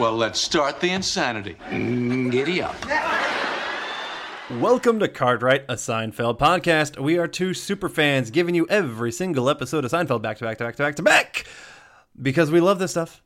Well, let's start the insanity. Mm, giddy up. Welcome to Cartwright, a Seinfeld podcast. We are two super fans giving you every single episode of Seinfeld back to back to back to back to back because we love this stuff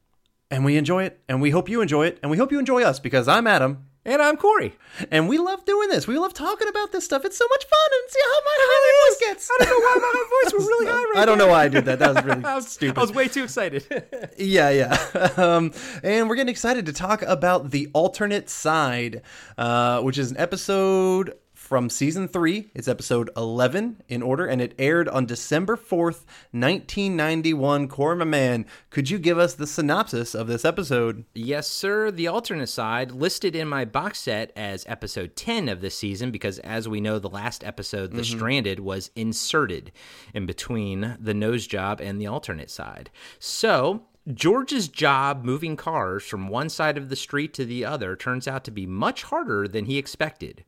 and we enjoy it and we hope you enjoy it and we hope you enjoy us because I'm Adam And I'm Corey. and we love doing this. We love talking about this stuff. It's so much fun and see how my high voice gets. I don't know why my voice was really high right now. I don't know why I did that. That was really I was, stupid. I was way too excited. Yeah, yeah. um, and we're getting excited to talk about The Alternate Side, uh, which is an episode from season three. It's episode 11 in order, and it aired on December 4th, 1991. Corey, my man, could you give us the synopsis of this episode? yes, sir. The alternate side listed in my box set as episode 10 of this season because, as we know, the last episode, The mm-hmm. Stranded, was inserted in between the nose job and the alternate side. So. George's job moving cars from one side of the street to the other turns out to be much harder than he expected.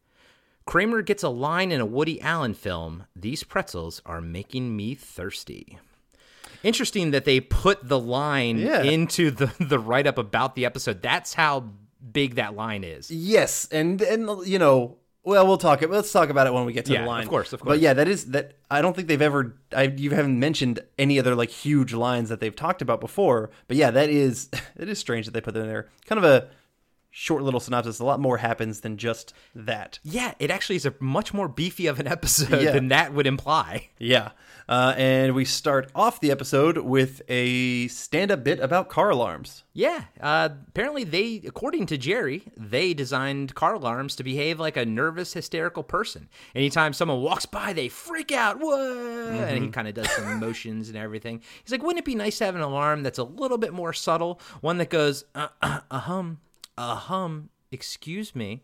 Kramer gets a line in a Woody Allen film These pretzels are making me thirsty. Interesting that they put the line Yeah. into the, the write up about the episode. That's how big that line is. Yes, and and you know, well, we'll talk. It. Let's talk about it when we get to Yeah, the line. of course, of course. But yeah, that is that. I don't think they've ever. I you haven't mentioned any other like huge lines that they've talked about before. But yeah, that is it is strange that they put them in there. Kind of a short little synopsis. A lot more happens than just that. Yeah, it actually is a much more beefy of an episode Yeah. than that would imply. Yeah, uh, and we start off the episode with a stand-up bit about car alarms. Yeah, uh, apparently they, according to Jerry, they designed car alarms to behave like a nervous, hysterical person. Anytime someone walks by, they freak out. Whoa! And he kind of does some motions and everything. He's like, wouldn't it be nice to have an alarm that's a little bit more subtle, one that goes, uh, uh, a hum, a hum, excuse me,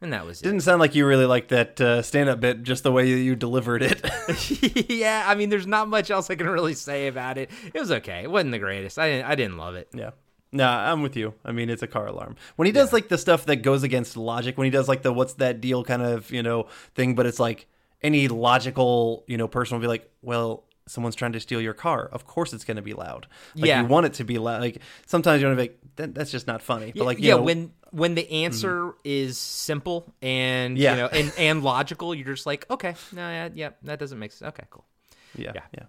and that was it. Didn't sound like you really liked that uh, stand-up bit, just the way you delivered it. yeah, I mean, there's not much else I can really say about it. It was okay. It wasn't the greatest. I didn't, I didn't love it. Yeah. Nah, I'm with you. I mean, it's a car alarm. When he does like the stuff that goes against logic, when he does like the what's that deal kind of, you know, thing, but it's like any logical, you know, person will be like, well, someone's trying to steal your car. Of course it's going to be loud. Like Yeah. you want it to be loud. Like sometimes you want to be like, that, that's just not funny. But like, you yeah, know, Mm-hmm. when when the answer is simple and Yeah. you know and, and logical, you're just like, okay, no, yeah, yeah, that doesn't make sense. Okay, cool. yeah, yeah. yeah.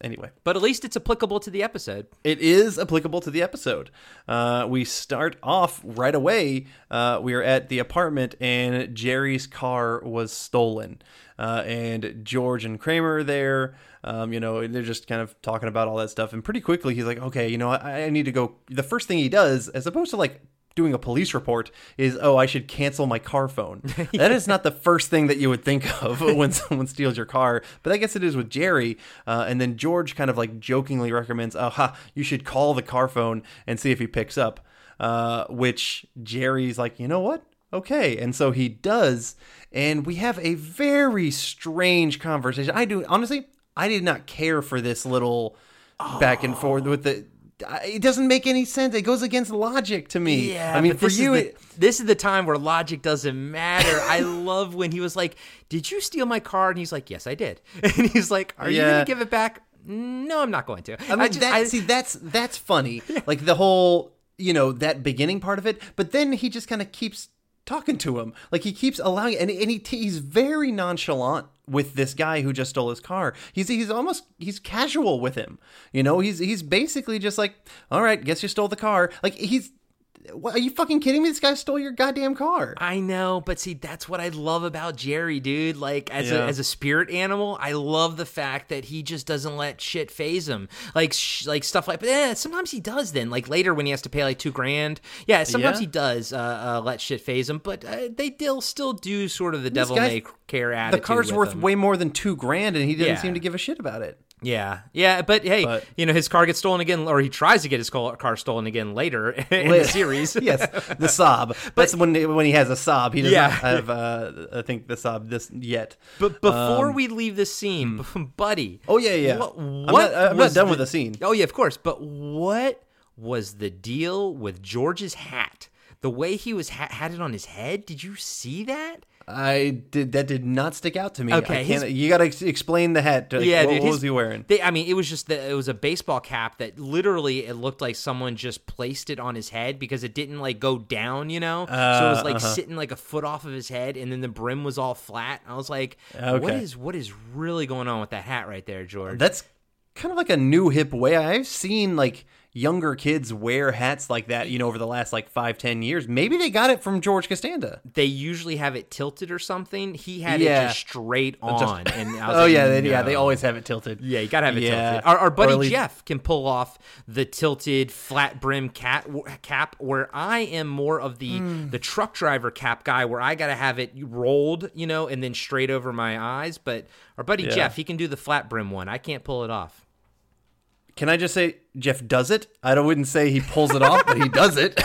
Anyway. But at least it's applicable to the episode. It is applicable to the episode. Uh, we start off right away. Uh, we are at the apartment, and Jerry's car was stolen. Uh, and George and Kramer are there. Um, you know, they're just kind of talking about all that stuff. And pretty quickly, he's like, okay, you know, I, I need to go. The first thing he does, as opposed to like doing a police report is oh i should cancel my car phone. That is not the first thing that you would think of when someone steals your car. But i guess it is with jerry uh, and then george kind of like jokingly recommends oh ha you should call the car phone and see if he picks up uh, which jerry's like you know what? Okay. And so he does. And we have a very strange conversation. I do honestly i did not care for this little oh. back and forth with the it doesn't make any sense. It goes against logic to me. Yeah, I mean, for you, the, it, this is the time where logic doesn't matter. I love when he was like, "Did you steal my car?" And he's like, "Yes, I did." And he's like, "Are you gonna give it back?" No, I'm not going to. I mean, just- that, I- see, that's that's funny. Like the whole, you know, that beginning part of it. But then he just kind of keeps talking to him. Like he keeps allowing, and, and he he's very nonchalant with this guy who just stole his car. He's he's almost he's casual with him. You know, he's he's basically just like, all right, guess you stole the car. Like he's. What, are you fucking kidding me? This guy stole your goddamn car. I know, but see, that's what I love about Jerry, dude. Like as Yeah. a as a spirit animal, I love the fact that he just doesn't let shit faze him. Like sh- like stuff like, but eh, sometimes he does. Then like later when he has to pay like two grand, yeah, sometimes Yeah. he does uh, uh, let shit faze him. But uh, they still still do sort of the devil guy's- may care attitude. The car's with worth him. way more than two grand, and he didn't Yeah. seem to give a shit about it. Yeah, yeah, but hey, But- you know his car gets stolen again, or he tries to get his car stolen again later in the series. yes, the sob. That's when when he has a sob. He does Yeah. not have, uh, I think, the sob this yet. But before we leave this scene, buddy. Um, Oh, yeah, yeah. What, I'm not- I'm not done with the scene. Oh yeah, of course. But what was the deal with George's hat? The way he was ha- had it on his head. Did you see that? I did that did not stick out to me. Okay, I can't, his- you got to ex- explain the hat. Like, yeah, what, dude. what his- was he wearing? They, I mean, it was just that it was a baseball cap that literally it looked like someone just placed it on his head because it didn't like go down, you know. so it was Uh, like uh-huh. sitting like a foot off of his head, and then the brim was all flat. I was like, what Okay. is what is really going on with that hat right there, George? That's kind of like a new hip way. I've seen like younger kids wear hats like that, you know, over the last like five, ten years. Maybe they got it from George Costanza. they usually have it tilted or something. He had Yeah. it just straight on, and I was Oh like, yeah, they, yeah, they always have it tilted. Yeah, you gotta have it Yeah. tilted. Our, our buddy least- Jeff can pull off the tilted flat brim cap, cap, where I am more of the Hmm. the truck driver cap guy, where I gotta have it rolled, you know, and then straight over my eyes. But our buddy Yeah. Jeff, he can do the flat brim one. I can't pull it off. Can I just say Jeff does it? I don't, wouldn't say he pulls it off, but he does it.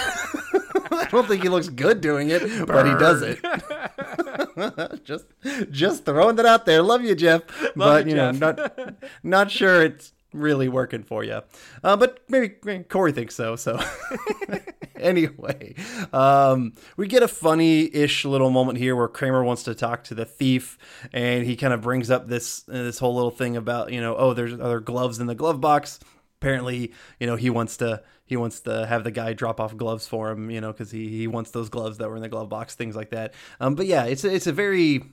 I don't think he looks good doing it, but he does it. just, just throwing that out there. Love you, Jeff, but you, you know, Jeff. not, not sure it's really working for you. Uh, but maybe maybe Corey thinks so. So anyway, um, we get a funny-ish little moment here where Kramer wants to talk to the thief, and he kind of brings up this uh, this whole little thing about you know, oh, there's other gloves in the glove box. Apparently, you know, he wants to he wants to have the guy drop off gloves for him, you know, because he he wants those gloves that were in the glove box, things like that. Um, but yeah, it's a, it's a very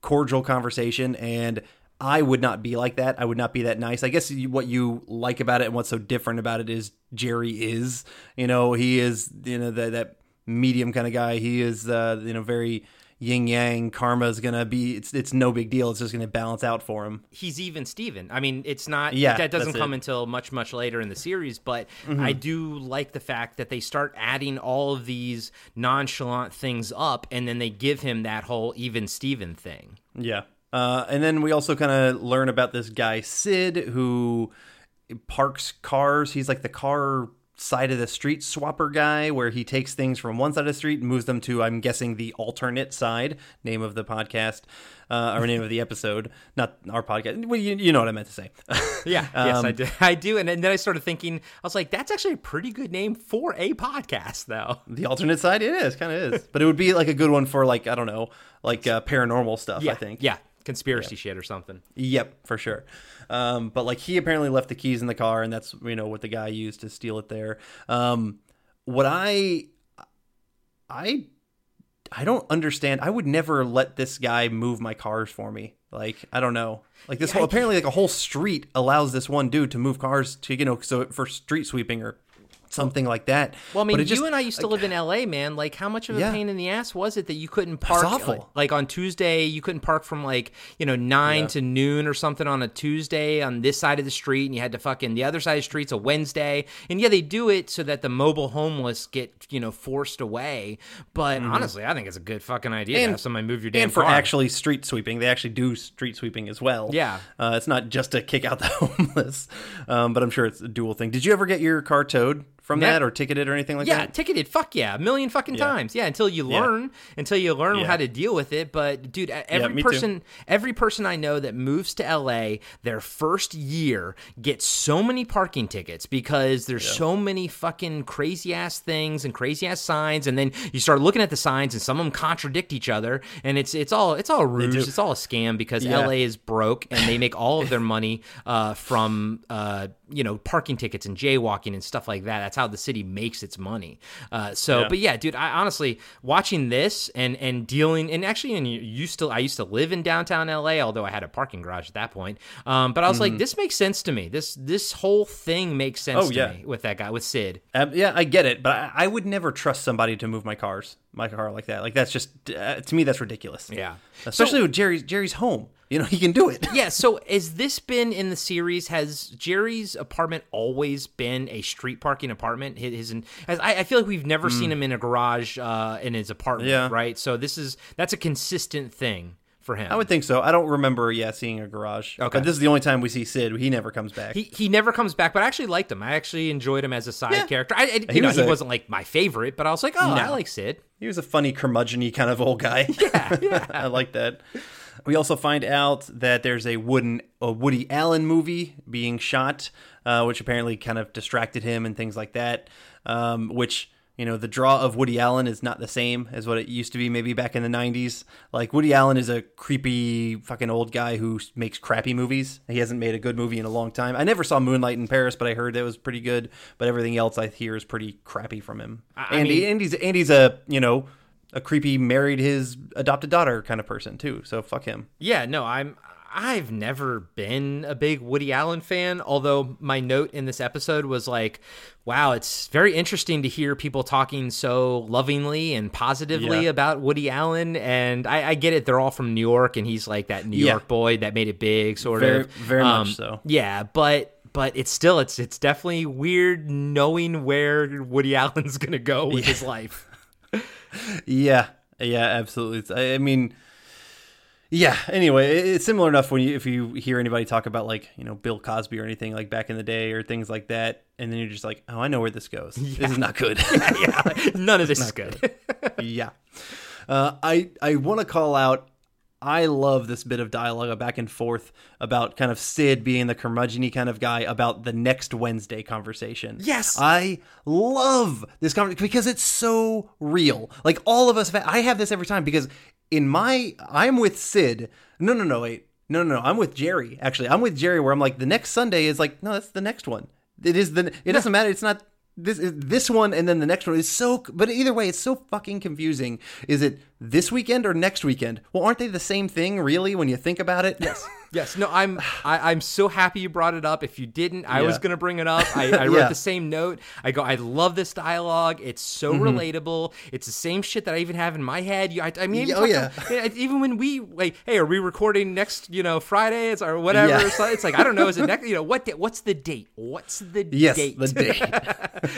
cordial conversation and I would not be like that. I would not be that nice. I guess what you like about it and what's so different about it is Jerry is, you know, he is, you know, that that medium kind of guy. He is, uh, you know, very yin yang. Karma is gonna be. It's it's no big deal. It's just gonna balance out for him. He's even Steven. I mean, it's not Yeah, that doesn't come it. until much much later in the series, but I do like the fact that they start adding all of these nonchalant things up and then they give him that whole even Steven thing. Yeah. Uh, and then we also kind of learn about this guy Sid who parks cars. He's like the car side of the street swapper guy where he takes things from one side of the street and moves them to I'm guessing the alternate side. Name of the podcast uh, or name of the episode. Not our podcast. Well, you, you know what I meant to say. Yeah, yes, I Um, do. I do. And then I started thinking, I was like, that's actually a pretty good name for a podcast, though. the alternate side? It is. Kind of is. But it would be like a good one for like I don't know like uh, paranormal stuff Yeah, I think. Yeah, conspiracy shit or something. Yep, for sure. Um, but like he apparently left the keys in the car, and that's you know what the guy used to steal it there. Um, what I, I, I don't understand. I would never let this guy move my cars for me. Like I don't know. Like this whole apparently like a whole street allows this one dude to move cars to you know so for street sweeping or something like that. Well, I mean, it you and I used to live in LA, man. Like, how much of a Yeah. pain in the ass was it that you couldn't park? awful. Like, on Tuesday, you couldn't park from like you know nine to noon or something on a Tuesday on this side of the street, and you had to fucking the other side of the street's a Wednesday. And yeah, they do it so that the mobile homeless get you know forced away. But honestly, I think it's a good fucking idea to Mm-hmm. Have somebody move your damn and for car. actually street sweeping, they actually do street sweeping as well. Yeah. uh, it's not just to kick out the homeless, um, but I'm sure it's a dual thing. Did you ever get your car towed from Yeah. that or ticketed or anything like Yeah, that? Yeah, ticketed. Fuck yeah, a million fucking times. Yeah, until you Yeah. learn, until you learn Yeah. how to deal with it. But dude, every me too. person, every person I know that moves to LA, their first year gets so many parking tickets because there's so many fucking crazy ass things and crazy ass signs, and then you start looking at the signs, and some of them contradict each other, and it's it's all it's all a ruse, it's all a scam because Yeah. LA is broke and they make all of their money uh, from uh, you know parking tickets and jaywalking and stuff like that. That's how the city makes its money. Uh, so, Yeah. but yeah, dude, I honestly watching this and and dealing and actually, and you used to I used to live in downtown LA, although I had a parking garage at that point. Um, but I was like, this makes sense to me. This this whole thing makes sense Mm-hmm. Oh, to yeah. me with that guy with Sid. Um, yeah, I get it, but I, I would never trust somebody to move my cars, my car like that. Like that's just uh, to me that's ridiculous. Yeah. especially with Jerry's Jerry's home. You know, he can do it. yeah. So has this been in the series? Has Jerry's apartment always been a street parking apartment? His, his as I, I feel like we've never seen him in a garage uh, in his apartment. Yeah. Right. So this is that's a consistent thing for him. I would think so. I don't remember, yeah, seeing a garage. Okay. But this is the only time we see Sid. He never comes back. He, he never comes back, but I actually liked him. I actually enjoyed him as a side Yeah. character. I, I- He know, was wasn't like my favorite, but I was like, oh, I like Sid. He was a funny curmudgeon kind of old guy. Yeah, yeah. I like that. We also find out that there's a wooden a Woody Allen movie being shot, uh, which apparently kind of distracted him and things like that. Um, which you know, the draw of Woody Allen is not the same as what it used to be maybe back in the '90s. Like Woody Allen is a creepy fucking old guy who makes crappy movies. He hasn't made a good movie in a long time. I never saw Moonlight in Paris, but I heard that was pretty good. But everything else I hear is pretty crappy from him. I Andy, mean- Andy's Andy's a you know a creepy married his adopted daughter kind of person too. So fuck him. Yeah, no, I'm. I've never been a big Woody Allen fan, although my note in this episode was like, wow, it's very interesting to hear people talking so lovingly and positively Yeah. about Woody Allen. And I, I get it, they're all from New York, and he's like that New Yeah. York boy that made it big, sort Very- of. very much um, so. Yeah, but but it's still it's it's definitely weird knowing where Woody Allen's gonna go with his life. Yeah, yeah, absolutely. I, I mean, yeah. Anyway, it's similar enough when you if you hear anybody talk about like you know Bill Cosby or anything like back in the day or things like that, and then you're just like, oh, I know where this goes. This is not good. yeah, none of this is good. yeah. Uh, I I want to call out. I love this bit of dialogue back and forth about kind of Sid being the curmudgeony kind of guy about the next Wednesday conversation. Yes. I love this conversation because it's so real. Like all of us, I have this every time because in my, I'm with Sid. No, no, no, wait. No, no, no. I'm with Jerry. Actually, I'm with Jerry where I'm like, the next Sunday is like, no, that's the next one. It is the, it doesn't matter. It's not this this one and then the next one is so but either way it's so fucking confusing. Is it this weekend or next weekend? Well aren't they the same thing really when you think about it? Yes Yes, no, I'm I, I'm so happy you brought it up. If you didn't, I was gonna bring it up. I, I wrote Yeah. the same note. I go, I love this dialogue. It's so Mm-hmm. relatable. It's the same shit that I even have in my head. You, I, I mean, even Oh, about- even when we like, hey, are we recording next? You know, Friday it's or whatever. Yeah. So it's like I don't know. Is it next? You know, what? What's the date? What's the yes date? the date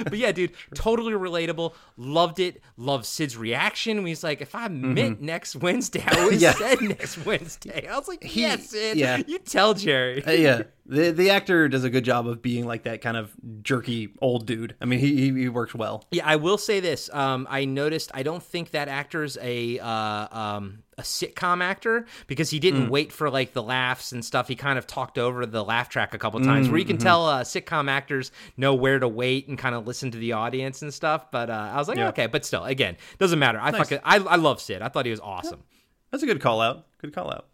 but yeah, dude, totally relatable. Loved it. Loved Sid's reaction when he's like, if I meant next Wednesday, I would Mm-hmm. Yeah. said next Wednesday. I was like, He- yes, Sid. yeah. You tell Jerry. Uh, yeah the the actor does a good job of being like that kind of jerky old dude i mean he he, he works well Yeah, I will say this. Um, I noticed. I don't think that actor's a uh, um, a sitcom actor because he Mm. didn't wait for like the laughs and stuff. He kind of talked over the laugh track a couple times, where you Mm, can mm-hmm. tell uh, sitcom actors know where to wait and kind of listen to the audience and stuff. But uh, I was like, Yeah. okay, but still, again, doesn't matter. I fucking I, I love Sid. I thought he was awesome. That's a good call out. Good call out.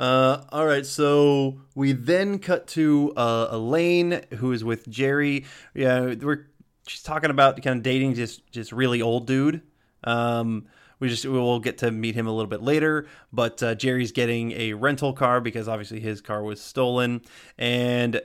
Uh, all right, so we then cut to uh, Elaine, who is with Jerry. Yeah, we're she's talking about kind of dating just just really old dude. Um, we just we will get to meet him a little bit later, but uh, Jerry's getting a rental car because obviously his car was stolen, and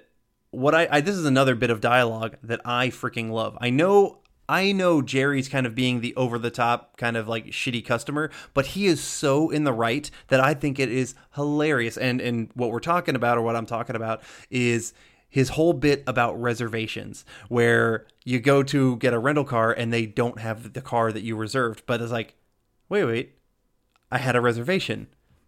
what I, I this is another bit of dialogue that I freaking love. I know I know Jerry's kind of being the over the top kind of like shitty customer, but he is so in the right that I think it is hilarious. And and what we're talking about or what I'm talking about is his whole bit about reservations where you go to get a rental car and they don't have the car that you reserved, but it's like, wait, wait, I had a reservation.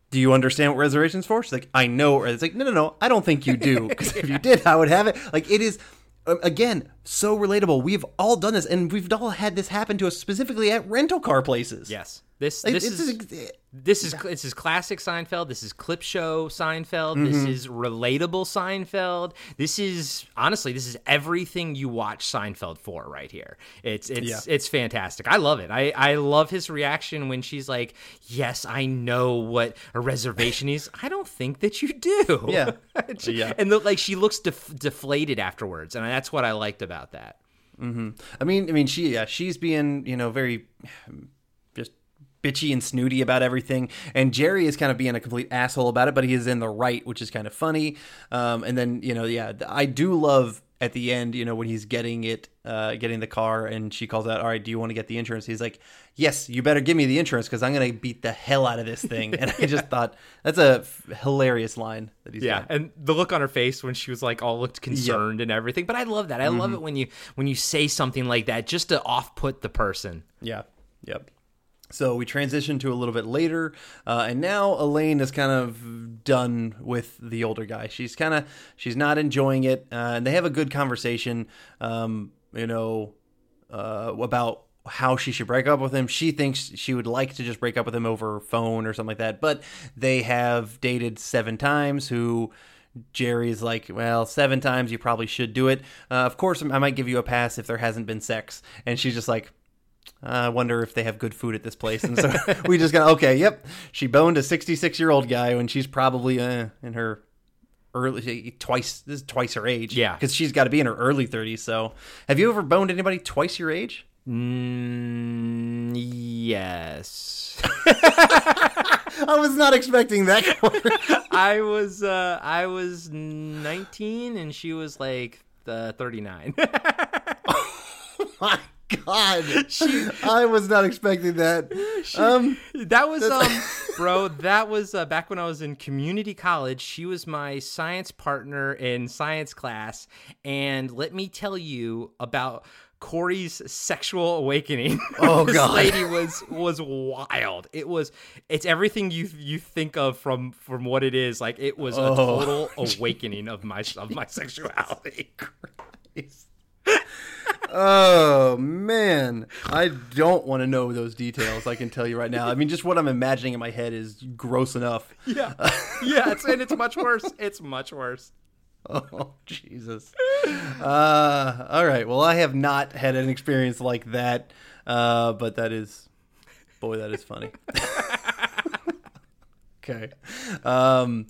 Do you understand what reservations for? She's like, I know. It's like, no, no, no. I don't think you do. Because if you did, I would have it. Like, it is, Um, again, so relatable. We've all done this, and we've all had this happen to us specifically at rental car places. Yes. This this it's is ex- this is this is classic Seinfeld. This is clip show Seinfeld. This Mm-hmm. is relatable Seinfeld. This is honestly this is everything you watch Seinfeld for right here. It's it's Yeah. it's fantastic. I love it. I I love his reaction when she's like, "Yes, I know what a reservation is." I don't think that you do. Yeah. Yeah. And the, like she looks def- deflated afterwards, and that's what I liked about that. I mean, I mean, she, yeah, she's being, you know, very bitchy and snooty about everything, and Jerry is kind of being a complete asshole about it, but he is in the right, which is kind of funny. Um, and then, you know, yeah, I do love at the end, you know, when he's getting it, uh, getting the car, and she calls out, "All right, do you want to get the insurance?" He's like, "Yes, you better give me the insurance because I'm gonna beat the hell out of this thing." And I just thought that's a f- hilarious line that he's Yeah, got. and the look on her face when she was like all looked concerned and everything. But I love that. I love Mm-hmm. it when you when you say something like that just to off put the person. Yeah. Yep. So we transition to a little bit later, uh, and now Elaine is kind of done with the older guy. She's kind of she's not enjoying it, uh, and they have a good conversation. Um, you know, uh, about how she should break up with him. She thinks she would like to just break up with him over phone or something like that. But they have dated seven times. Who Jerry's like, well, seven times you probably should do it. Uh, of course, I might give you a pass if there hasn't been sex. And she's just like. I wonder if they have good food at this place, and so we just got okay. Yep, she boned a sixty-six-year-old guy when she's probably uh, in her early twice. This is twice her age. Yeah. because she's got to be in her early thirties. So, have you ever boned anybody twice your age? Mm, yes. I was not expecting that. I was uh I was 19 and she was like uh, 39. My God, I was not expecting that. Um, that was um bro, that was uh, back when I was in community college. She was my science partner in science class and let me tell you about Corey's sexual awakening. Oh, this God. lady was was wild. It was it's everything you you think of from from what it is. Like it was a Oh. total awakening of my of my sexuality. Oh man, I don't want to know those details. I can tell you right now. I mean, just what I'm imagining in my head is gross enough. Yeah, yeah, it's, and it's much worse. It's much worse. Oh Jesus. Uh, all right. Well, I have not had an experience like that, uh, but that is, boy, that is funny. okay. Um,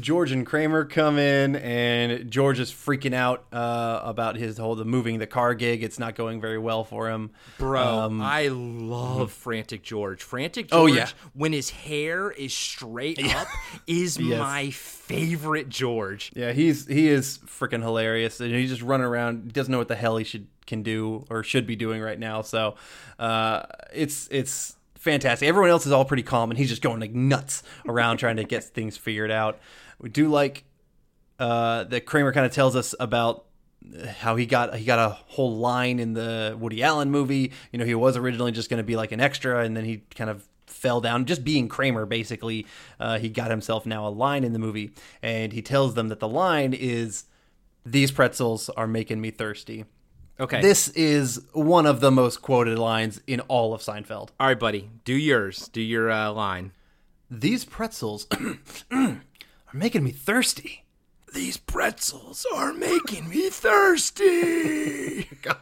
George and Kramer come in, and George is freaking out uh, about his whole the moving the car gig. It's not going very well for him, Bro, Um, I love Frantic George. Frantic George, Oh, yeah. when his hair is straight up, is Yes. my favorite George. Yeah, he's he is freaking hilarious. And he's just running around, he doesn't know what the hell he should can do or should be doing right now. So uh, it's it's fantastic. Everyone else is all pretty calm, and he's just going like nuts around trying to get things figured out. We do like uh, that Kramer kind of tells us about how he got he got a whole line in the Woody Allen movie. You know, he was originally just going to be like an extra, and then he kind of fell down just being Kramer. Basically, uh, he got himself now a line in the movie, and he tells them that the line is, "These pretzels are making me thirsty." Okay. This is one of the most quoted lines in all of Seinfeld. All right, buddy. Do yours. Do your uh, line. These pretzels are making me thirsty. These pretzels are making me thirsty. God.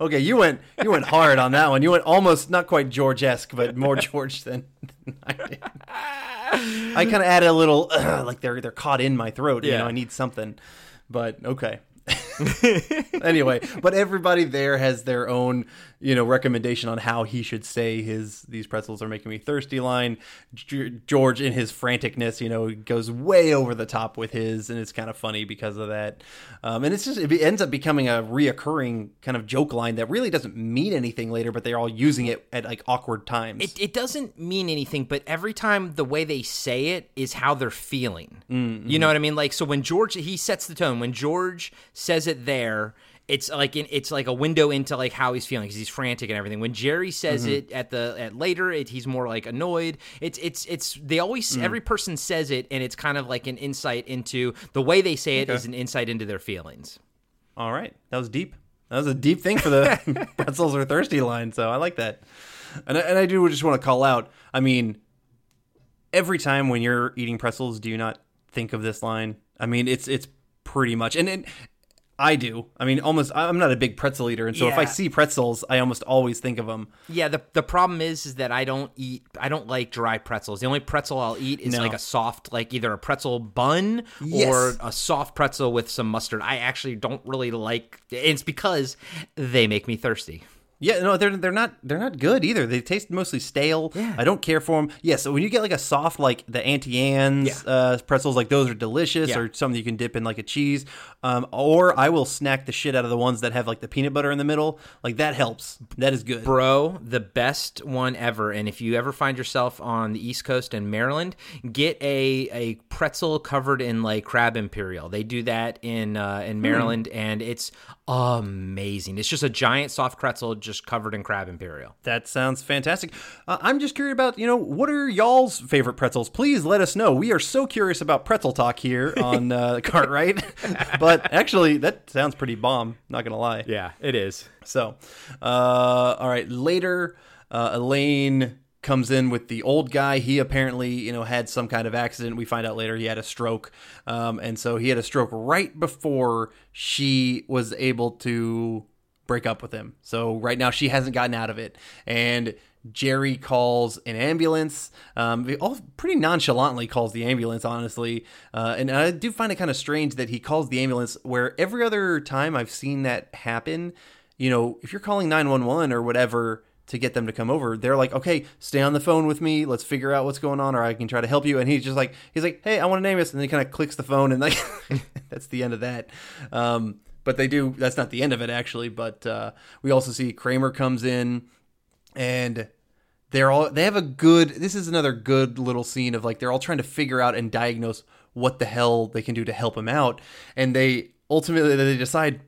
Okay, you went you went hard on that one. You went almost not quite George esque, but more George than I did. I kind of added a little like they're they're caught in my throat. You Yeah. know, I need something. But okay. anyway, but everybody there has their own, you know, recommendation on how he should say his "these pretzels are making me thirsty" line. G- George, in his franticness, you know, goes way over the top with his, and it's kind of funny because of that. Um, and it's just it ends up becoming a reoccurring kind of joke line that really doesn't mean anything later, but they're all using it at like awkward times. It, it doesn't mean anything, but every time the way they say it is how they're feeling. You know what I mean? Like, so when George he sets the tone, when George says it there, it's like in, it's like a window into like how he's feeling because he's frantic and everything. When Jerry says mm-hmm. it at the at later, it, he's more like annoyed. It's it's it's they always mm-hmm. every person says it, and it's kind of like an insight into the way they say it is an insight into their feelings. All right, that was deep. That was a deep thing for the pretzels are thirsty line. So I like that, and I, and I do just want to call out. I mean, every time when you're eating pretzels, do you not think of this line? I mean, it's it's pretty much, and, and I do. I mean, almost. I'm not a big pretzel eater, and so if I see pretzels, I almost always think of them. Yeah, the the problem is is that I don't eat I don't like dry pretzels. The only pretzel I'll eat is No. like a soft like either a pretzel bun Yes. or a soft pretzel with some mustard. I actually don't really like it's because they make me thirsty. Yeah, no, they're they're not they're not good either. They taste mostly stale. Yeah. I don't care for them. Yeah, so when you get like a soft like the Auntie Anne's Yeah. uh, pretzels, like those are delicious, Yeah. or something you can dip in like a cheese. Um, or I will snack the shit out of the ones that have like the peanut butter in the middle. Like that helps. That is good. Bro, the best one ever. And if you ever find yourself on the East Coast in Maryland, get a a pretzel covered in like crab imperial. They do that in uh, Hmm. in Maryland, and it's amazing. It's just a giant soft pretzel just covered in crab imperial. That sounds fantastic. Uh, I'm just curious about, you know, what are y'all's favorite pretzels? Please let us know. We are so curious about pretzel talk here on uh, Cartwright. but actually, that sounds pretty bomb, not going to lie. Yeah, it is. So, uh, all right. Later, uh, Elaine comes in with the old guy. He apparently, you know, had some kind of accident. We find out later he had a stroke, um, and so he had a stroke right before she was able to break up with him. So right now she hasn't gotten out of it, and. Jerry calls an ambulance. Um, all pretty nonchalantly calls the ambulance, honestly. Uh, and I do find it kind of strange that he calls the ambulance where every other time I've seen that happen, you know, if you're calling 911 or whatever to get them to come over, they're like, okay, stay on the phone with me. Let's figure out what's going on, or I can try to help you. And he's just like, he's like, hey, I want to name this. And he kind of clicks the phone, and like, that's the end of that. Um, but they do, that's not the end of it, actually. But uh, we also see Kramer comes in and they're all they have a good this is another good little scene of like they're all trying to figure out and diagnose what the hell they can do to help him out and they ultimately they decide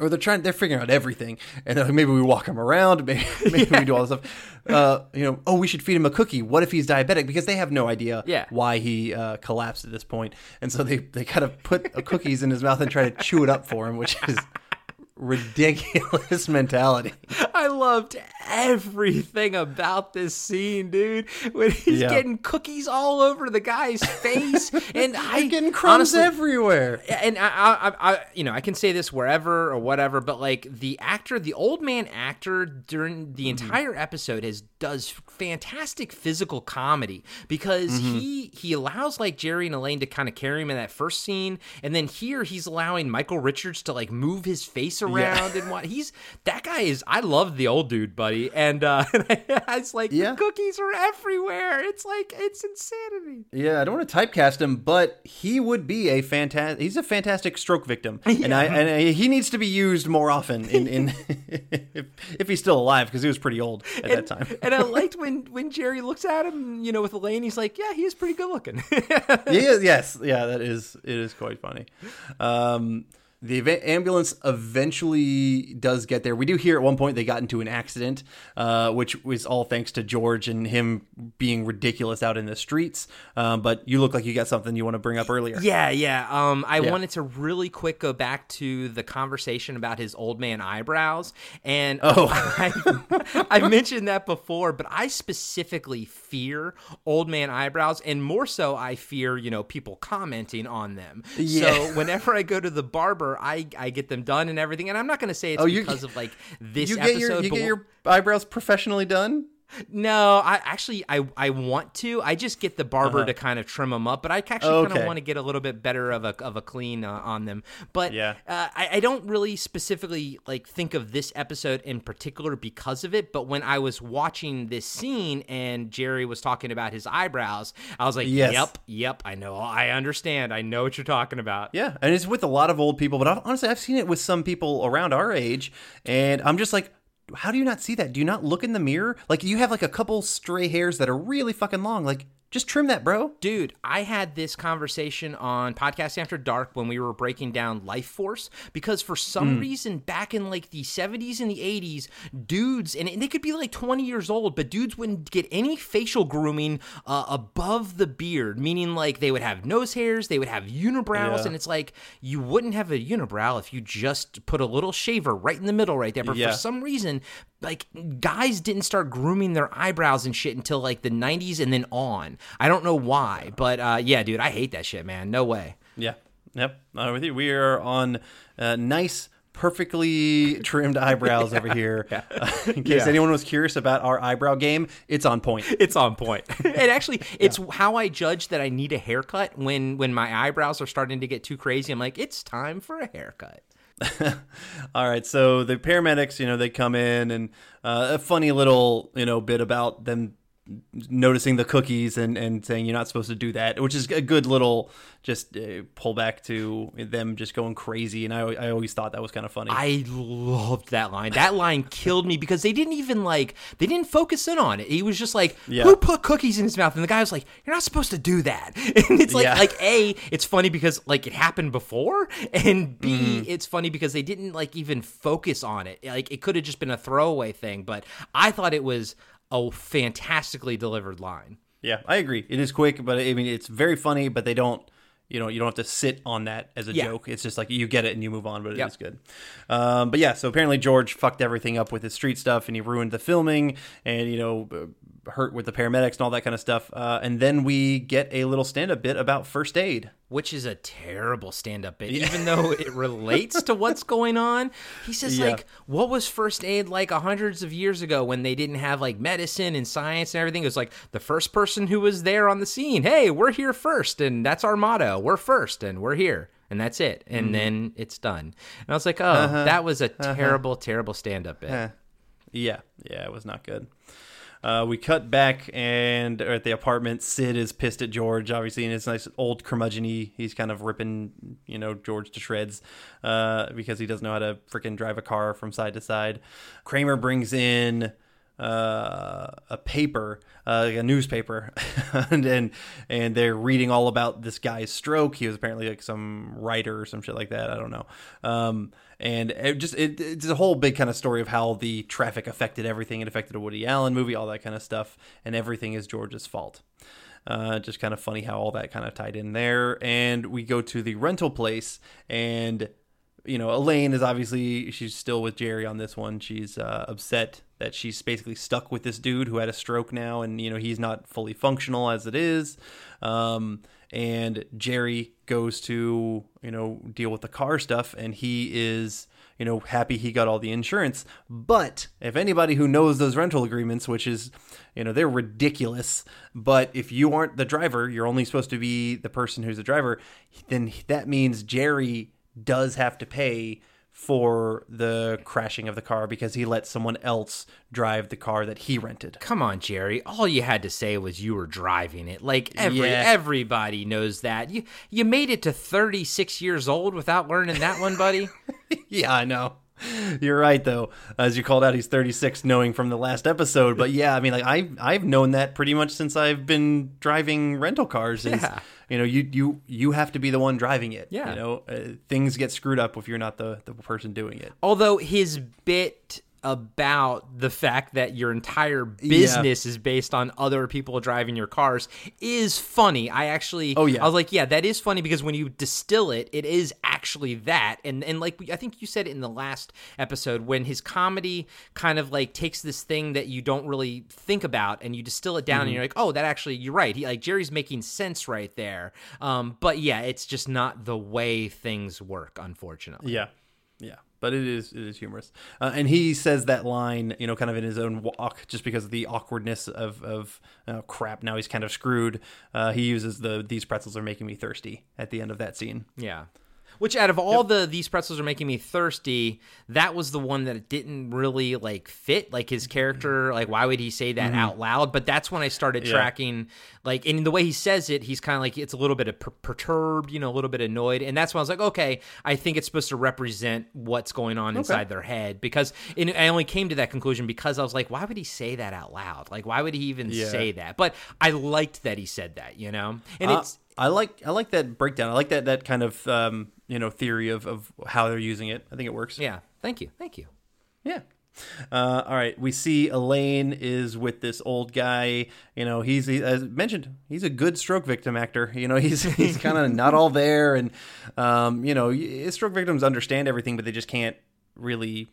or they're trying they're figuring out everything. And they're like, maybe we walk him around maybe, maybe we do all this stuff. Uh, you know oh we should feed him a cookie. What if he's diabetic? Because they have no idea Yeah. why he uh, collapsed at this point. And so they they kind of put cookies in his mouth and try to chew it up for him which is ridiculous mentality I loved everything about this scene, dude. When he's Yeah. getting cookies all over the guy's face, and I getting crumbs honestly, everywhere and I, I, I, I, you know, I can say this wherever or whatever, but like the actor, the old man actor during the mm-hmm. entire episode has does fantastic physical comedy because he he allows like Jerry and Elaine to kind of carry him in that first scene, and then here he's allowing Michael Richards to like move his face around and what he's that guy is. I love the old dude, buddy, and uh, it's like Yeah. the cookies are everywhere. It's like it's insanity. Yeah, I don't want to typecast him, but he would be a fantastic. He's a fantastic stroke victim, and I and I, he needs to be used more often. In, in if, if he's still alive, because he was pretty old at that time. And I liked when when Jerry looks at him, you know, with Elaine, he's like, "Yeah, he is pretty good looking." yeah, yes, yeah, that is it is quite funny. Um, the eva- ambulance eventually does get there. We do hear at one point they got into an accident, uh, which was all thanks to George and him being ridiculous out in the streets. Um, but you look like you got something you want to bring up earlier. yeah, yeah. Um, I Yeah. wanted to really quick go back to the conversation about his old man eyebrows, and Oh. I, I mentioned that before, but I specifically fear old man eyebrows, and more so, I fear you know people commenting on them. Yeah. So whenever I go to the barber, I I get them done and everything, and I'm not going to say it's Oh, because of like this You episode. get your you get your eyebrows professionally done. No, I actually I I want to. I just get the barber to kind of trim them up, but I actually kind Uh-huh. Of want to get a little bit better of a of a clean uh, on them. But Yeah. uh, I, I don't really specifically like think of this episode in particular because of it. But when I was watching this scene and Jerry was talking about his eyebrows, I was like, Yes. "Yep, yep, I know, I understand, I know what you're talking about." Yeah, and it's with a lot of old people, but I've, honestly, I've seen it with some people around our age, and I'm just like, how do you not see that? Do you not look in the mirror? Like you have like a couple stray hairs that are really fucking long. Like just trim that, bro. Dude, I had this conversation on Podcast After Dark when we were breaking down Life Force because for some reason back in like the 70s and the 80s, dudes, and they could be like 20 years old, but dudes wouldn't get any facial grooming uh, above the beard, meaning like they would have nose hairs, they would have unibrows, Yeah. and it's like you wouldn't have a unibrow if you just put a little shaver right in the middle right there. But Yeah. for some reason, like guys didn't start grooming their eyebrows and shit until like the 90s and then on. I don't know why, but uh, yeah, dude, I hate that shit, man. No way. Yeah, yep. I'm with you. We are on uh, nice. Perfectly trimmed eyebrows over here. Uh, in case Yeah. anyone was curious about our eyebrow game, it's on point. It's on point. and actually, it's how I judge that I need a haircut when when my eyebrows are starting to get too crazy. I'm like, it's time for a haircut. All right, so the paramedics, you know, they come in and uh, a funny little, you know, bit about them noticing the cookies and, and saying you're not supposed to do that, which is a good little just uh, pullback to them just going crazy. And I, I always thought that was kind of funny. I loved that line. That line killed me because they didn't even like they didn't focus in on it. He was just like, Yeah. "Who put cookies in his mouth?" And the guy was like, "You're not supposed to do that." And it's like, Yeah. like a, it's funny because like it happened before, and B, Mm-hmm. it's funny because they didn't like even focus on it. Like it could have just been a throwaway thing, but I thought it was a fantastically delivered line. yeah, I agree. It is quick, but I mean, it's very funny, but they don't. You know, you don't have to sit on that as a Yeah. joke. It's just like you get it and you move on, but it is Yep. good. Um, but yeah, so apparently George fucked everything up with his street stuff and he ruined the filming and, you know, uh, hurt with the paramedics and all that kind of stuff. Uh, and then we get a little stand up bit about first aid. which is a terrible stand-up bit even though it relates to what's going on he says Yeah. like what was first aid like a hundreds of years ago when they didn't have like medicine and science and everything it was like the first person who was there on the scene hey we're here first and that's our motto we're first and we're here and that's it and mm. then it's done and i was like oh uh-huh. that was a uh-huh. terrible terrible stand-up bit Yeah, yeah, it was not good. Uh, we cut back and at the apartment. Sid is pissed at George, obviously, and it's nice old curmudgeon He's kind of ripping, you know, George to shreds uh, because he doesn't know how to freaking drive a car from side to side. Kramer brings in uh, a paper, uh, a newspaper, and, and and they're reading all about this guy's stroke. He was apparently like some writer or some shit like that. I don't know. Um, and it just it, it's a whole big kind of story of how the traffic affected everything. It affected a Woody Allen movie, all that kind of stuff, and everything is George's fault. Uh, just kind of funny how all that kind of tied in there. And we go to the rental place, and you know, Elaine is obviously she's still with Jerry on this one. She's uh, upset that she's basically stuck with this dude who had a stroke now, and you know he's not fully functional as it is. Um, and Jerry goes to you know deal with the car stuff, and he is you know happy he got all the insurance. But if anybody who knows those rental agreements, which is you know they're ridiculous, but if you aren't the driver, you're only supposed to be the person who's the driver. Then that means Jerry does have to pay for the crashing of the car because he let someone else drive the car that he rented. Come on, Jerry. All you had to say was you were driving it. Like every Yeah. everybody knows that. You you made it to 36 years old without learning that one, buddy. Yeah, I know. You're right though. As you called out, he's 36, knowing from the last episode. But yeah, I mean, like I I've known that pretty much since I've been driving rental cars. Is, Yeah. You know, you you you have to be the one driving it. Yeah. You know, uh, things get screwed up if you're not the the person doing it. Although his bit about the fact that your entire business is based on other people driving your cars is funny. I actually Oh, yeah. I was like, yeah, that is funny because when you distill it, it is actually that. And and like I think you said it in the last episode when his comedy kind of like takes this thing that you don't really think about and you distill it down Mm-hmm. and you're like, "Oh, that actually you're right." He like Jerry's making sense right there. Um but yeah, it's just not the way things work unfortunately. Yeah, yeah, but it is it is humorous, uh, and he says that line, you know, kind of in his own walk, just because of the awkwardness of of oh, crap. Now he's kind of screwed. Uh, he uses the these pretzels are making me thirsty at the end of that scene. Yeah. Which out of all the these pretzels are making me thirsty, that was the one that didn't really like fit like his character. Like why would he say that out loud? But that's when I started Yeah. tracking like in the way he says it, he's kind of like it's a little bit of per- perturbed, you know, a little bit annoyed, and that's when I was like, okay, I think it's supposed to represent what's going on inside their head because and I only came to that conclusion because I was like, why would he say that out loud? Like why would he even Yeah. say that? But I liked that he said that, you know, and Uh, it's I like I like that breakdown. I like that that kind of um, you know theory of of how they're using it. I think it works. yeah. Thank you, thank you. Yeah. Uh, all right, we see Elaine is with this old guy. You know, he's he, as mentioned, he's a good stroke victim actor. You know, he's he's kind of not all there, and um, you know, stroke victims understand everything, but they just can't really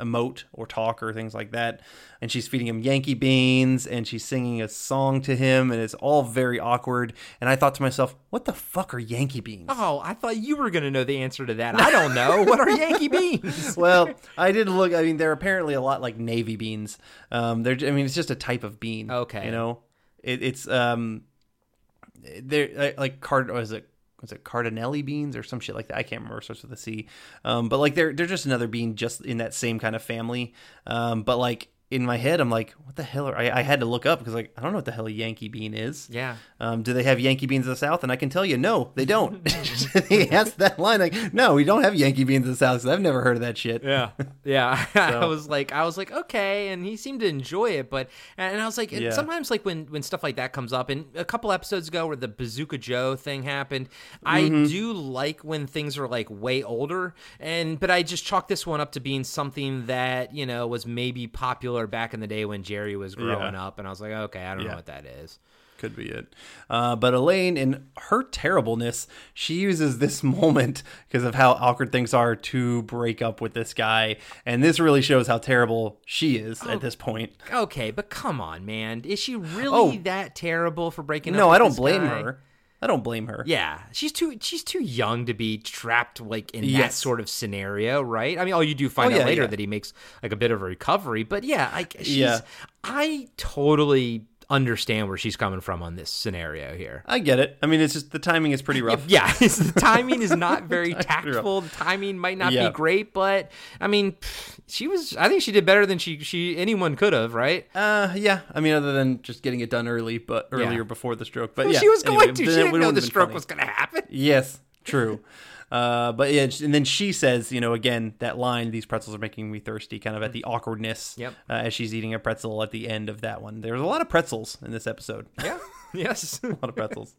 emote or talk or things like that. And she's feeding him Yankee beans, and she's singing a song to him, and it's all very awkward. And I thought to myself, what the fuck are Yankee beans? Oh, I thought you were going to know the answer to that. I don't know. what are Yankee beans? well, I didn't look. I mean, they're apparently a lot like navy beans. Um, they're. I mean, it's just a type of bean. Okay. You know, it, it's um, they're like card. Was it was it cardinelli beans or some shit like that? I can't remember. Starts with a C. Um, but like they're they're just another bean, just in that same kind of family. Um, but like in my head, I'm like, what the hell? Are, I, I had to look up because like I don't know what the hell a Yankee bean is. Yeah. Um, do they have Yankee beans in the South? And I can tell you, no, they don't. he asked that line like, no, we don't have Yankee beans in the South. 'cause I've never heard of that shit. Yeah, yeah. I was like, I was like, okay, and he seemed to enjoy it, but and I was like, Yeah. sometimes like when when stuff like that comes up, and a couple episodes ago where the Bazooka Joe thing happened, I Mm-hmm. do like when things are like way older, and but I just chalk this one up to being something that you know was maybe popular back in the day when Jerry was growing Yeah. up, and I was like, okay, I don't Yeah. know what that is. Could be it. Uh, but Elaine, in her terribleness, she uses this moment because of how awkward things are to break up with this guy. And this really shows how terrible she is Oh. at this point. Okay, but come on, man, is she really Oh. that terrible for breaking up? No, I don't blame guy? her. I don't blame her. Yeah, she's too she's too young to be trapped like in that sort of scenario, right? I mean, all you do find Oh, out yeah, later yeah. that he makes like a bit of a recovery, but yeah, like she's Yeah. I totally understand where she's coming from on this scenario here. I get it. I mean, it's just the timing is pretty rough. Yeah, the timing is not very tactful. The timing might not Yeah. be great, but I mean, she was. I think she did better than she she anyone could have, right? Uh, yeah. I mean, other than just getting it done early, but earlier Yeah. before the stroke. But Well, yeah, she was anyway, going to. She didn't know the stroke funny. was going to happen. Yes, true. Uh, but yeah, and then she says, you know, again that line, "These pretzels are making me thirsty," kind of at the awkwardness. Yep. Uh, as she's eating a pretzel at the end of that one. There's a lot of pretzels in this episode. Yeah. Yes. a lot of pretzels.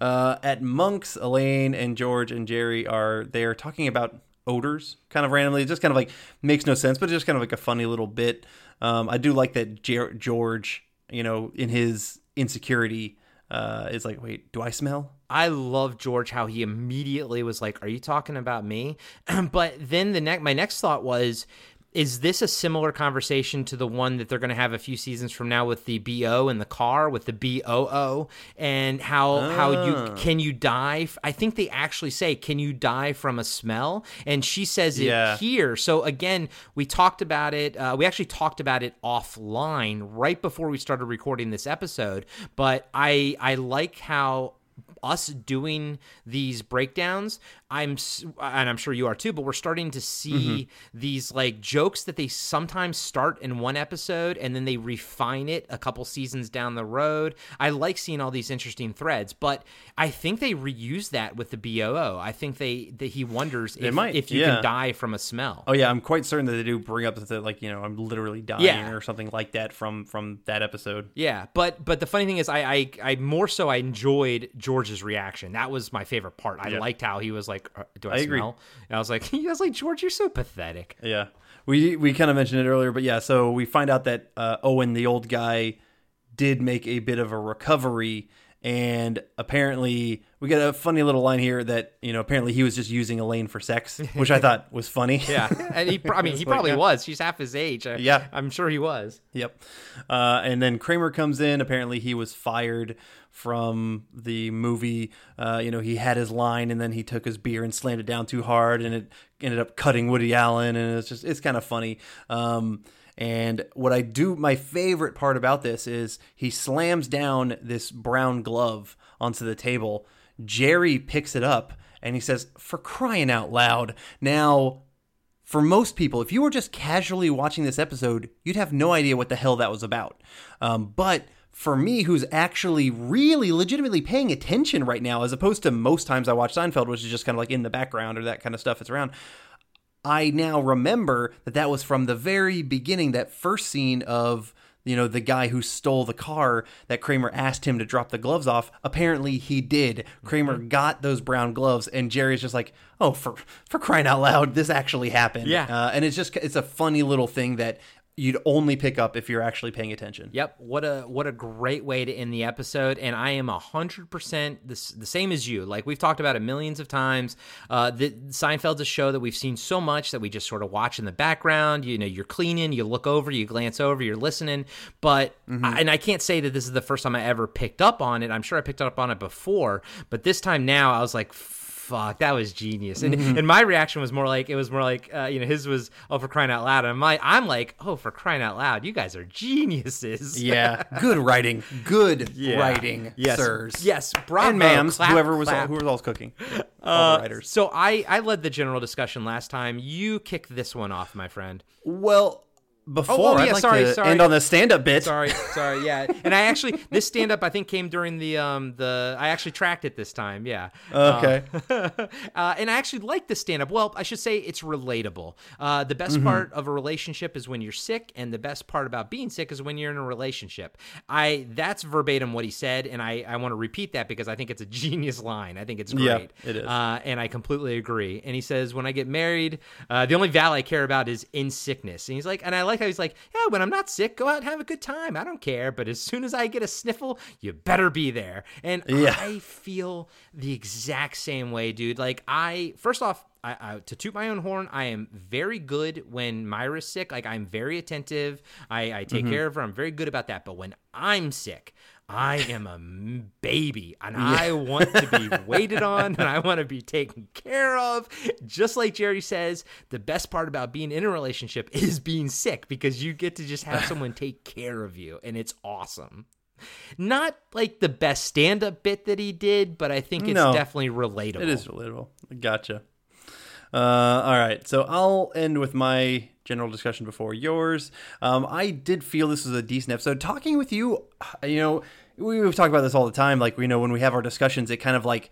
Uh, at Monk's, Elaine and George and Jerry are they are talking about odors, kind of randomly. It just kind of like makes no sense, but it's just kind of like a funny little bit. Um, I do like that Jer- George, you know, in his insecurity, uh, is like, wait, do I smell? I love George how he immediately was like, "Are you talking about me?" but then the next my next thought was is this a similar conversation to the one that they're going to have a few seasons from now with the BO and the car with the BOO and how how Ah. you can you die f- I think they actually say can you die from a smell and she says it Yeah. here so again we talked about it uh, we actually talked about it offline right before we started recording this episode but I I like how us doing these breakdowns i'm and i'm sure you are too but we're starting to see mm-hmm. these like jokes that they sometimes start in one episode and then they refine it a couple seasons down the road i like seeing all these interesting threads but i think they reuse that with the boo i think they that he wonders if, might, if you yeah. can die from a smell Oh yeah, I'm quite certain that they do bring up that like you know I'm literally dying Yeah. or something like that from from that episode. Yeah, but but the funny thing is, I I, I more so I enjoyed George's reaction. That was my favorite part. I Yeah. liked how he was like, "Uh, "Do I, I agree. And I was like, "I was like George, you're so pathetic." Yeah, we we kind of mentioned it earlier, but yeah. So we find out that uh, Owen, the old guy, did make a bit of a recovery, and apparently we get a funny little line here that you know apparently he was just using Elaine for sex, which I thought was funny. Yeah, and he, pr- I mean, he like, probably yeah. was. She's half his age. I- Yeah. I'm sure he was. Yep. Uh, and then Kramer comes in. Apparently, he was fired from the movie. Uh, you know, he had his line, and then he took his beer and slammed it down too hard, and it ended up cutting Woody Allen. And it's just, it's kind of funny. Um, and what I do, my favorite part about this is he slams down this brown glove onto the table. Jerry picks it up and he says, "For crying out loud!" Now, for most people, if you were just casually watching this episode, you'd have no idea what the hell that was about. Um, but for me, who's actually really legitimately paying attention right now, as opposed to most times I watch Seinfeld, which is just kind of like in the background or that kind of stuff that's around, I now remember that that was from the very beginning, that first scene of you know the guy who stole the car that Kramer asked him to drop the gloves off. Apparently, he did. Kramer got those brown gloves, and Jerry's just like, "Oh, for for crying out loud, this actually happened." Yeah. uh, and it's just it's a funny little thing that you'd only pick up if you're actually paying attention. Yep. What a what a great way to end the episode. And I am a hundred percent the the same as you. Like we've talked about it millions of times. Uh, the Seinfeld's a show that we've seen so much that we just sort of watch in the background. You know, you're cleaning, you look over, you glance over, you're listening. But I, and I can't say that this is the first time I ever picked up on it. I'm sure I picked up on it before, but this time now I was like. Fuck, that was genius. And and my reaction was more like it was more like uh, you know his was oh for crying out loud. And my I'm like oh for crying out loud, you guys are geniuses. Yeah, good writing, good Yeah. writing, Yes. sirs. Yes, bravo. and ma'ams, Clap, whoever was clap. who was all cooking, all the writers. So I I led the general discussion last time. You kick this one off, my friend. Well, before oh, I'd yeah, like sorry, to sorry. end on the stand-up bit. Sorry, sorry, yeah. And I actually this stand up I think came during the um the I actually tracked it this time, yeah. Okay. Uh, uh, and I actually like the stand up. Well, I should say it's relatable. Uh, the best Mm-hmm. part of a relationship is when you're sick, and the best part about being sick is when you're in a relationship. I that's verbatim what he said, and I I want to repeat that because I think it's a genius line. I think it's great. Yeah, it is. Uh, and I completely agree. And he says, when I get married, uh, the only vow I care about is in sickness. And he's like, and I like how he's like, yeah, when I'm not sick, go out and have a good time. I don't care. But as soon as I get a sniffle, you better be there. And Yeah. I feel the exact same way, dude. Like I, first off, I, I, to toot my own horn, I am very good when Myra's sick. Like I'm very attentive. I, I take mm-hmm. care of her. I'm very good about that. But when I'm sick, I am a baby and I want to be waited on and I want to be taken care of. Just like Jerry says, the best part about being in a relationship is being sick because you get to just have someone take care of you and it's awesome. Not like the best stand up bit that he did, but I think it's No. definitely relatable. It is relatable. Gotcha. Uh, all right, so I'll end with my general discussion before yours. Um, I did feel this was a decent episode. Talking with you, you know, we, we've talked about this all the time. Like, you know, when we have our discussions, it kind of like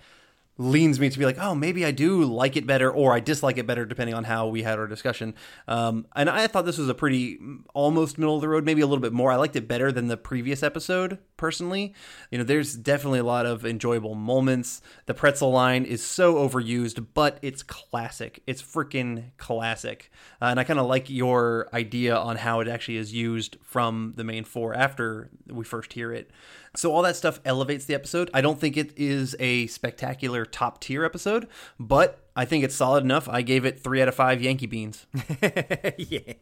leans me to be like, oh, maybe I do like it better or I dislike it better depending on how we had our discussion. Um, and I thought this was a pretty almost middle of the road, maybe a little bit more. I liked it better than the previous episode personally. You know, there's definitely a lot of enjoyable moments. The pretzel line is so overused, but it's classic. It's freaking classic. Uh, and I kind of like your idea on how it actually is used from the main four after we first hear it. So all that stuff elevates the episode. I don't think it is a spectacular top tier episode, but I think it's solid enough. I gave it three out of five Yankee beans. yeah.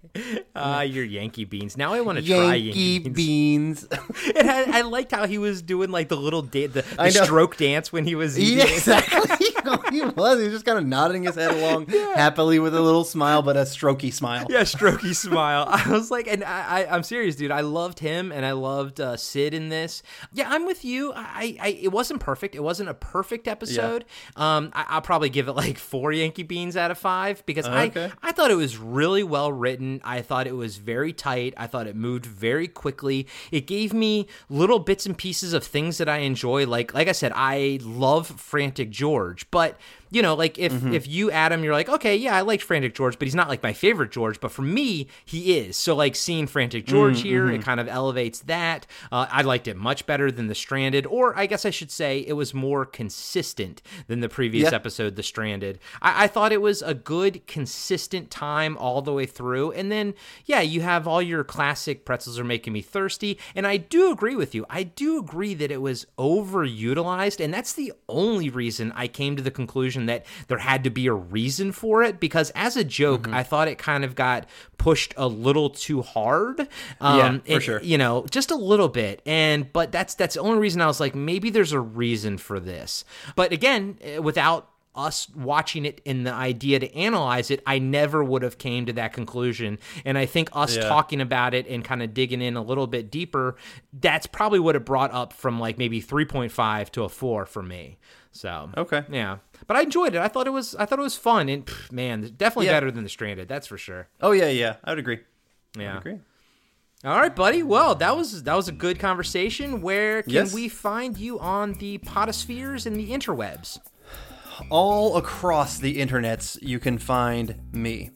Ah, your Yankee beans. Now I want to try Yankee Yankee beans. beans. And I, I liked how he was doing like the little da- the, the stroke dance when he was eating. yeah, exactly. he was. He was just kind of nodding his head along happily with a little smile, but a strokey smile. Yeah, strokey smile. I was like, and I, I, I'm serious, dude. I loved him, and I loved uh, Sid in this. Yeah, I'm with you. I, I, it wasn't perfect. It wasn't a perfect episode. Um, I, I'll probably give it like four Yankee beans out of five because Okay. I, I thought it was really well written. I thought it was very tight. I thought it moved very quickly. It gave me little bits and pieces of things that I enjoy. Like, like I said, I love Frantic George, but you know, like if Mm-hmm. if you Adam, you're like, okay, yeah, I like Frantic George, but he's not like my favorite George. But for me, he is. So like seeing Frantic George Mm-hmm. here, it kind of elevates that. Uh, I liked it much better than the Stranded, or I guess I should say it was more consistent than the previous Yeah. episode, the Stranded. I, I thought it was a good, consistent time all the way through. And then yeah, you have all your classic pretzels are making me thirsty, and I do agree with you. I do agree that it was overutilized, and that's the only reason I came to the conclusion that there had to be a reason for it. Because as a joke, Mm-hmm. I thought it kind of got pushed a little too hard. Yeah, Um, for it- sure. You know, just a little bit, and but that's that's the only reason I was like, maybe there's a reason for this. But again, eh, without us watching it and the idea to analyze it, I never would have came to that conclusion. And I think us Yeah. talking about it and kind of digging in a little bit deeper, that's probably what it brought up from like maybe 3.5 to a 4 for me. So Okay. yeah, but I enjoyed it. I thought it was I thought it was fun and pff, man, definitely Yeah. better than the Stranded. That's for sure. Oh yeah, yeah. I would agree. I Yeah. would agree. All right, buddy. Well, that was that was a good conversation. Where can Yes. we find you on the podospheres and the interwebs? all across the internets you can find me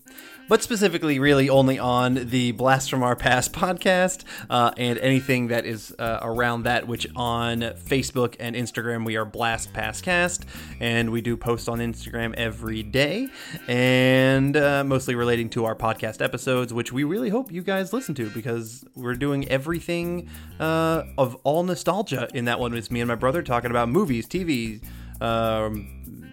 but specifically really only on the blast from our past podcast uh, and anything that is uh, around that which on facebook and instagram we are blast pastcast and we do post on instagram every day and uh, mostly relating to our podcast episodes which we really hope you guys listen to because we're doing everything uh, of all nostalgia in that one. It's me and my brother talking about movies tv um,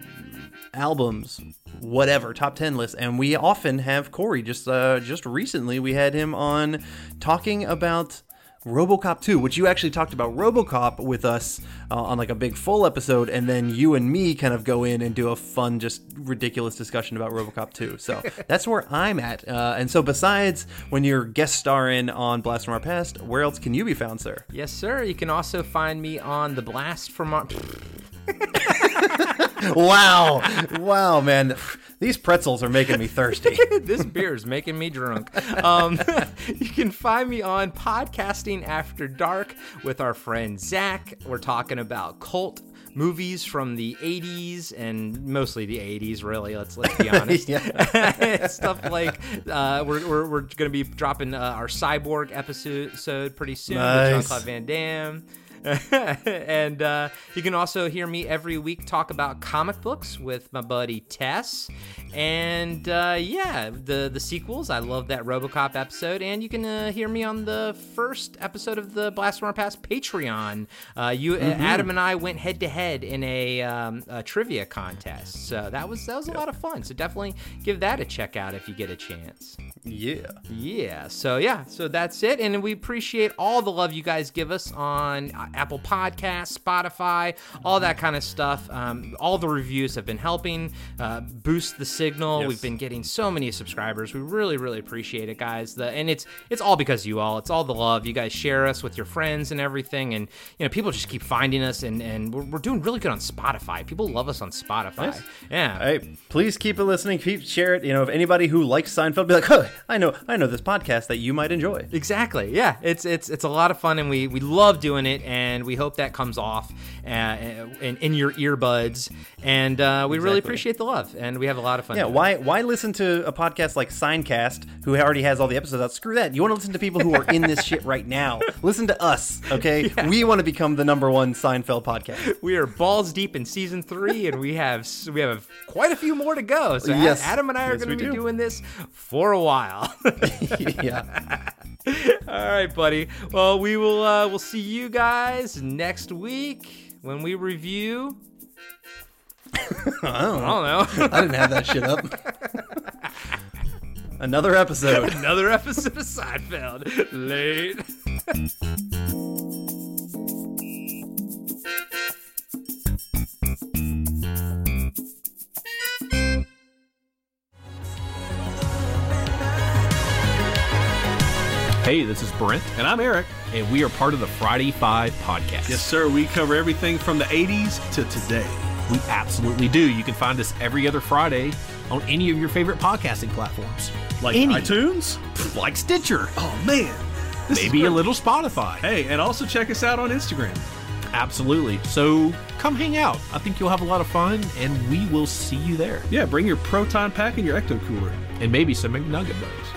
albums, whatever, top 10 lists. And we often have Corey just uh, just recently we had him on talking about RoboCop 2, which you actually talked about RoboCop with us uh, on like a big full episode and then you and me kind of go in and do a fun just ridiculous discussion about RoboCop 2. So that's where I'm at. Uh, and so besides when you're guest starring on Blast from Our Past, where else can you be found, sir? Yes, sir. You can also find me on the Blast from our. Wow wow man These pretzels are making me thirsty. this beer is making me drunk. Um, you can find me on Podcasting After Dark with our friend Zach. We're talking about cult movies from the 80s and mostly the 80s really let's let's be honest stuff like uh, we're, we're, we're gonna be dropping uh, our cyborg episode pretty soon with jean-claude van damme and uh, you can also hear me every week talk about comic books with my buddy Tess. And uh, yeah, the the sequels. I love that RoboCop episode, and you can uh, hear me on the first episode of the Blast from Our Past Patreon. Uh, you, Adam, and I went head to head in a, um, a trivia contest, so that was that was a lot of fun. So definitely give that a check out if you get a chance. yeah. Yeah. So yeah. So that's it, and we appreciate all the love you guys give us on uh, Apple Podcasts, Spotify, all that kind of stuff. Um, all the reviews have been helping uh, boost the signal. Yes. We've been getting so many subscribers. We really, really appreciate it, guys. The, and it's it's all because of you all. It's all the love you guys share us with your friends and everything. And you know, people just keep finding us, and and we're, we're doing really good on Spotify. People love us on Spotify. Nice. Yeah. Hey, please keep it listening. Keep share it. You know, if anybody who likes Seinfeld, be like, oh, I know, I know this podcast that you might enjoy. Exactly. Yeah, it's it's it's a lot of fun, and we we love doing it, and we hope that comes off uh, in, in your earbuds, and uh, we really appreciate the love, and we have a lot of fun. Yeah, why why listen to a podcast like Seincast, who already has all the episodes out? Screw that. You want to listen to people who are in this shit right now. Listen to us, okay? We want to become the number one Seinfeld podcast. We are balls deep in season three, and we have we have quite a few more to go. So Yes. Adam and I are Yes, going to be do. doing this for a while. yeah. All right, buddy. Well, we will uh, we'll see you guys next week when we review. I don't know. I didn't have that shit up. Another episode. Another episode of Seinfeld. Late. Hey, this is Brent. And I'm Eric. And we are part of the Friday Five podcast. Yes, sir. We cover everything from the 80s to today. We absolutely do. You can find us every other Friday on any of your favorite podcasting platforms. Like Any. iTunes? Like Stitcher. Oh, man. This Maybe a little Spotify. Hey, and also check us out on Instagram. Absolutely. So come hang out. I think you'll have a lot of fun, and we will see you there. Yeah, bring your Proton Pack and your Ecto Cooler. And maybe some McNugget Bugs.